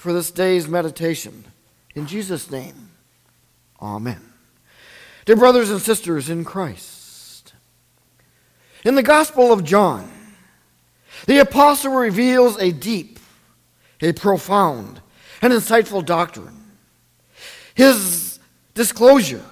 for this day's meditation. In Jesus' name, Amen. Dear brothers and sisters in Christ, in the Gospel of John, the apostle reveals a deep, a profound, and insightful doctrine. His disclosure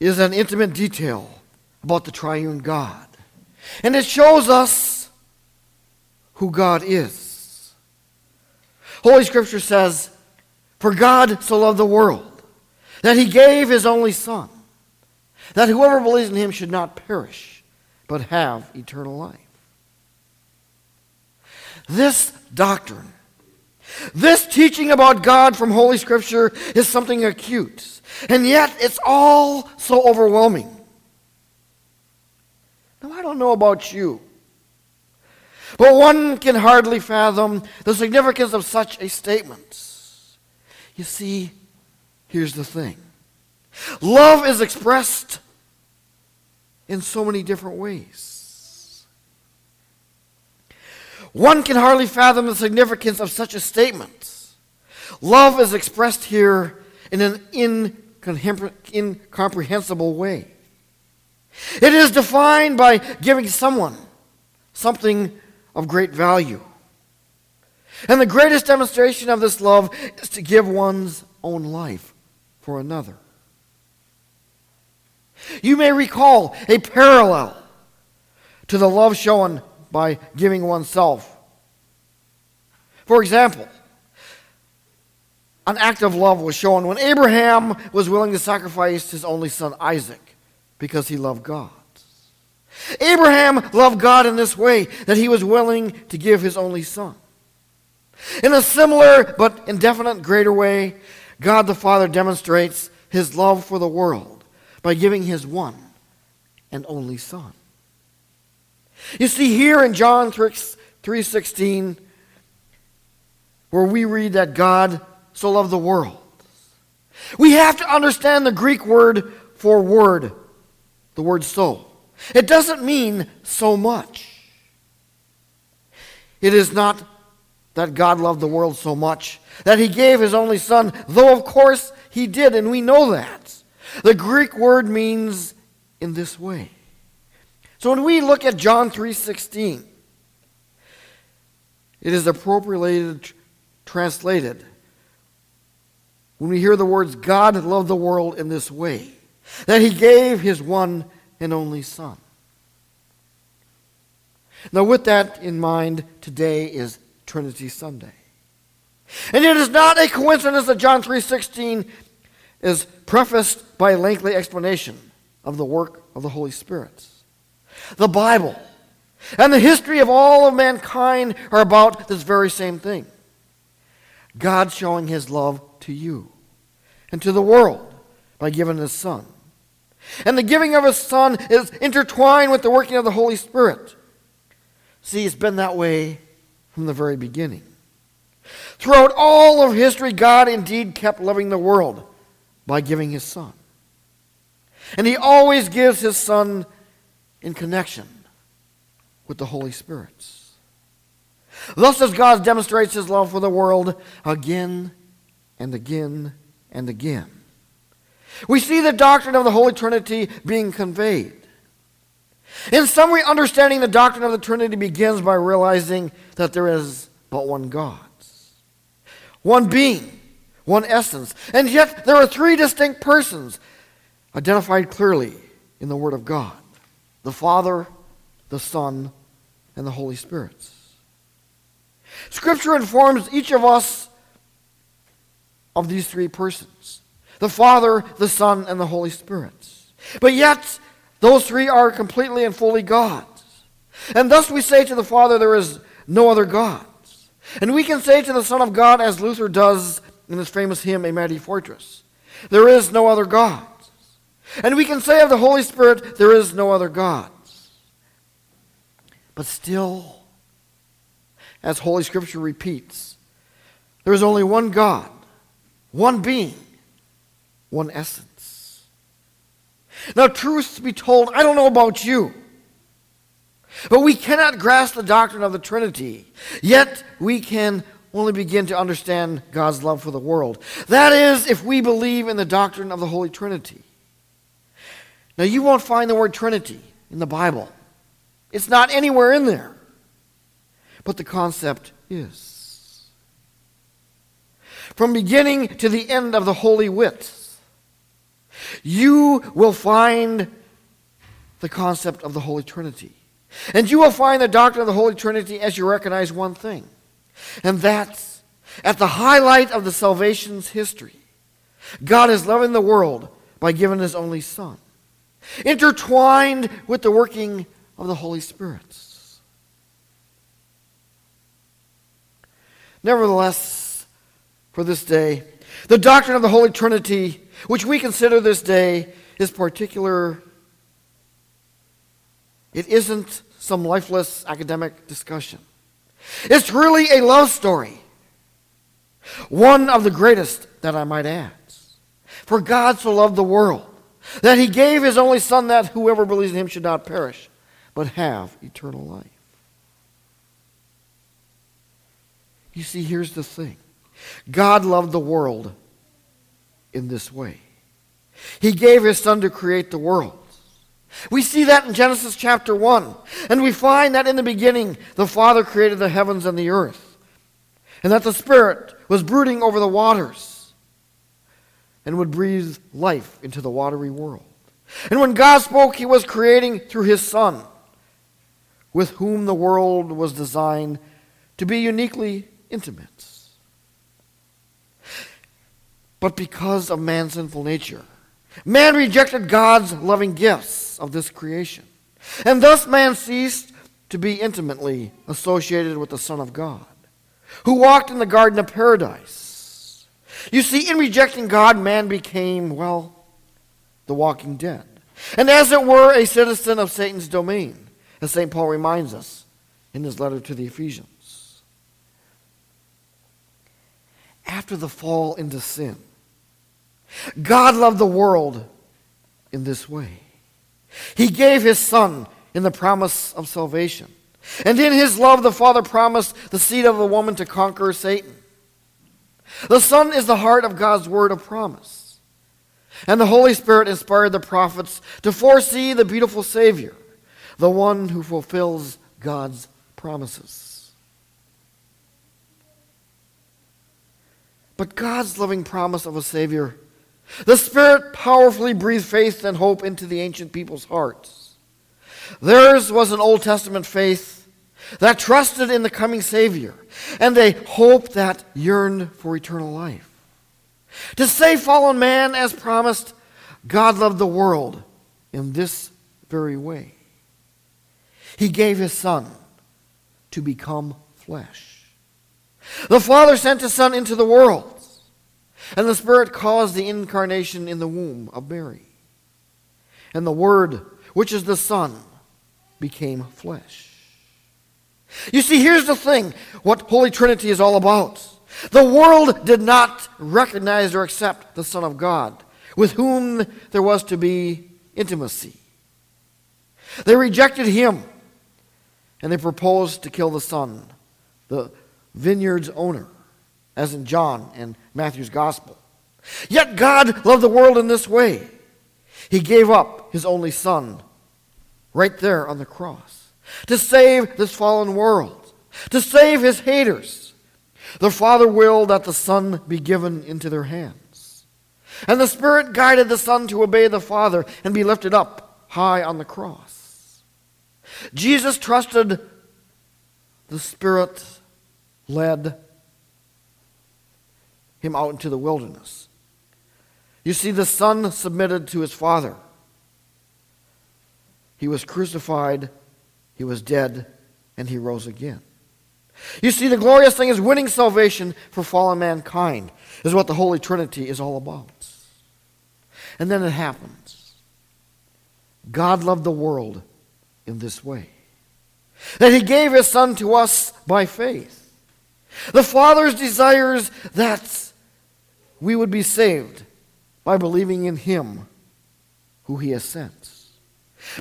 is an intimate detail about the triune God, and it shows us who God is. Holy Scripture says, For God so loved the world that he gave his only Son, that whoever believes in him should not perish, but have eternal life. This doctrine, this teaching about God from Holy Scripture is something acute, and yet it's all so overwhelming. Now, I don't know about you, but one can hardly fathom the significance of such a statement. You see, here's the thing love is expressed in so many different ways. One can hardly fathom the significance of such a statement. Love is expressed here in an incomprehensible way. It is defined by giving someone something of great value. And the greatest demonstration of this love is to give one's own life for another. You may recall a parallel to the love shown by giving oneself. For example, an act of love was shown when Abraham was willing to sacrifice his only son Isaac because he loved God. Abraham loved God in this way that he was willing to give his only son. In a similar but indefinite greater way, God the Father demonstrates his love for the world by giving his one and only son. You see here in John 3:16 where we read that God so loved the world. We have to understand the Greek word for word, the word so. It doesn't mean so much. It is not that God loved the world so much that he gave his only son, though of course he did, and we know that. The Greek word means in this way. So when we look at John 3:16, it is appropriately translated when we hear the words God loved the world in this way that he gave his one and only son. Now with that in mind, today is Trinity Sunday. And it is not a coincidence that John 3:16 is prefaced by a lengthy explanation of the work of the Holy Spirit. The Bible and the history of all of mankind are about this very same thing God showing his love to you and to the world by giving his Son. And the giving of his Son is intertwined with the working of the Holy Spirit. See, it's been that way from the very beginning. Throughout all of history, God indeed kept loving the world by giving his Son. And he always gives his Son in connection with the Holy Spirit. Thus, as God demonstrates his love for the world again and again and again, we see the doctrine of the Holy Trinity being conveyed. In summary, understanding the doctrine of the Trinity begins by realizing that there is but one God, one being, one essence, and yet there are three distinct persons identified clearly in the Word of God the Father, the Son, and the Holy Spirit. Scripture informs each of us of these three persons the Father, the Son, and the Holy Spirit. But yet, those three are completely and fully God. And thus we say to the Father, there is no other God. And we can say to the Son of God, as Luther does in his famous hymn, A Mighty Fortress, there is no other God. And we can say of the Holy Spirit, there is no other God. But still, as Holy Scripture repeats, there is only one God, one being, one essence. Now, truth be told, I don't know about you, but we cannot grasp the doctrine of the Trinity. Yet, we can only begin to understand God's love for the world. That is, if we believe in the doctrine of the Holy Trinity. Now, you won't find the word Trinity in the Bible, it's not anywhere in there. But the concept is. From beginning to the end of the Holy Writ, you will find the concept of the Holy Trinity. And you will find the doctrine of the Holy Trinity as you recognize one thing, and that's at the highlight of the salvation's history. God is loving the world by giving his only Son, intertwined with the working of the Holy Spirit. Nevertheless, for this day, the doctrine of the Holy Trinity, which we consider this day, is particular. It isn't some lifeless academic discussion. It's really a love story. One of the greatest that I might add. For God so loved the world that he gave his only Son that whoever believes in him should not perish, but have eternal life. You see, here's the thing God loved the world in this way. He gave his Son to create the world. We see that in Genesis chapter 1. And we find that in the beginning, the Father created the heavens and the earth, and that the Spirit was brooding over the waters and would breathe life into the watery world. And when God spoke, he was creating through his Son, with whom the world was designed to be uniquely intimate. But because of man's sinful nature, man rejected God's loving gifts of this creation. And thus man ceased to be intimately associated with the Son of God, who walked in the Garden of Paradise. You see, in rejecting God, man became, well, the walking dead. And as it were, a citizen of Satan's domain, as St. Paul reminds us in his letter to the Ephesians. after the fall into sin. God loved the world in this way. He gave his Son in the promise of salvation. And in his love, the Father promised the seed of the woman to conquer Satan. The Son is the heart of God's word of promise. And the Holy Spirit inspired the prophets to foresee the beautiful Savior, the one who fulfills God's promises. but God's loving promise of a Savior. The Spirit powerfully breathed faith and hope into the ancient people's hearts. Theirs was an Old Testament faith that trusted in the coming Savior and a hope that yearned for eternal life. To save fallen man, as promised, God loved the world in this very way. He gave his Son to become flesh. The Father sent His Son into the world, and the Spirit caused the incarnation in the womb of Mary. And the Word, which is the Son, became flesh. You see, here's the thing what Holy Trinity is all about. The world did not recognize or accept the Son of God, with whom there was to be intimacy. They rejected him, and they proposed to kill the Son, the, vineyard's owner, as in John and Matthew's gospel. Yet God loved the world in this way. He gave up his only son right there on the cross to save this fallen world, to save his haters. The Father willed that the Son be given into their hands. And the Spirit guided the Son to obey the Father and be lifted up high on the cross. Jesus trusted the Spirit led him out into the wilderness. You see, the Son submitted to his Father. He was crucified, he was dead, and he rose again. You see, the glorious thing is winning salvation for fallen mankind, is what the Holy Trinity is all about. And then it happens. God loved the world in this way that he gave his Son to us by faith. The Father's desires that we would be saved by believing in Him who He has sent.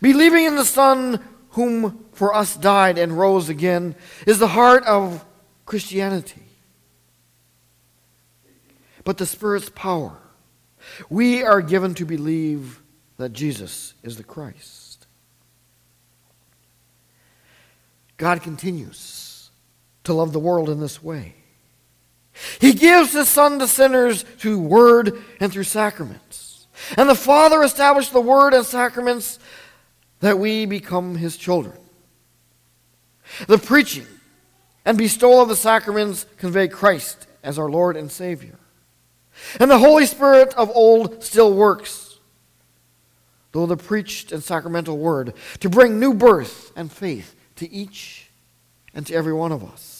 Believing in the Son whom for us died and rose again is the heart of Christianity. but the Spirit's power. We are given to believe that Jesus is the Christ. God continues to love the world in this way. He gives his Son to sinners through word and through sacraments. And the Father established the word and sacraments that we become his children. The preaching and bestowal of the sacraments convey Christ as our Lord and Savior. And the Holy Spirit of old still works, though the preached and sacramental word, to bring new birth and faith to each and to every one of us.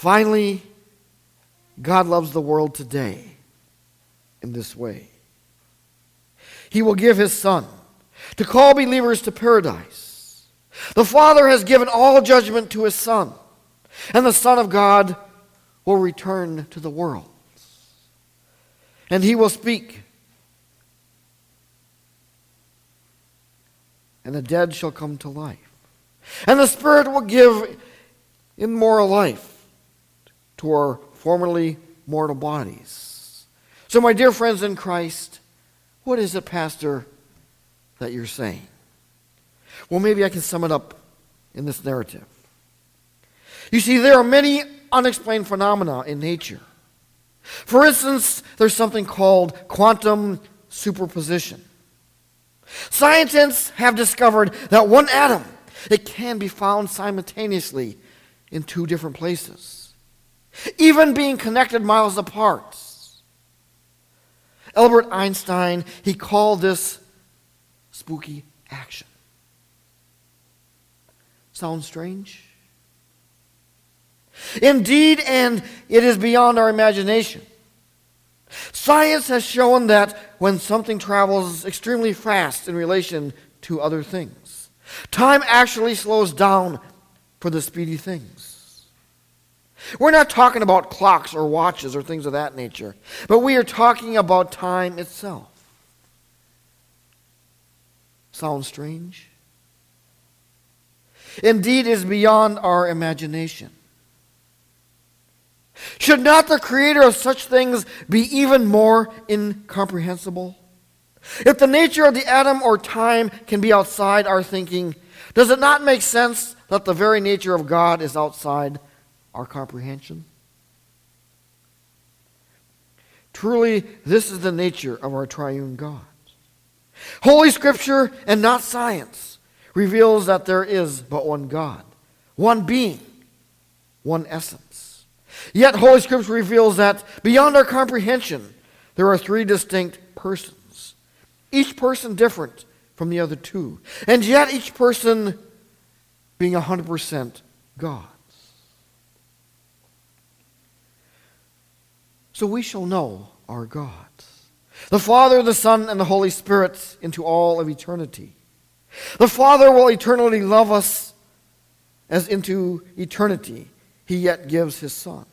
Finally, God loves the world today in this way. He will give His Son to call believers to paradise. The Father has given all judgment to His Son, and the Son of God will return to the world. And He will speak, and the dead shall come to life. And the Spirit will give immoral life to our formerly mortal bodies. So, my dear friends in Christ, what is it, Pastor, that you're saying? Well, maybe I can sum it up in this narrative. You see, there are many unexplained phenomena in nature. For instance, there's something called quantum superposition. Scientists have discovered that one atom it can be found simultaneously in two different places, even being connected miles apart. Albert Einstein, he called this spooky action. Sounds strange? Indeed, and it is beyond our imagination. Science has shown that when something travels extremely fast in relation to other things, time actually slows down for the speedy things. We're not talking about clocks or watches or things of that nature, but we are talking about time itself. Sounds strange? Indeed, is beyond our imagination. Should not the creator of such things be even more incomprehensible? If the nature of the atom or time can be outside our thinking, does it not make sense that the very nature of God is outside our comprehension? Truly, this is the nature of our triune God. Holy Scripture and not science reveals that there is but one God, one being, one essence. Yet, Holy Scripture reveals that beyond our comprehension, there are three distinct persons, each person different from the other two, and yet each person being 100% God's. So we shall know our God, the Father, the Son, and the Holy Spirit into all of eternity. The Father will eternally love us as into eternity he yet gives his Son,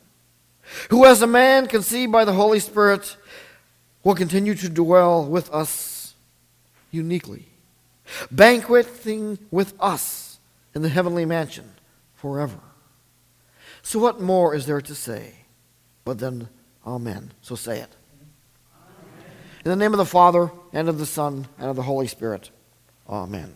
who, as a man conceived by the Holy Spirit, will continue to dwell with us uniquely, banqueting with us in the heavenly mansion forever. So, what more is there to say but then, Amen? So say it. Amen. In the name of the Father, and of the Son, and of the Holy Spirit. Amen.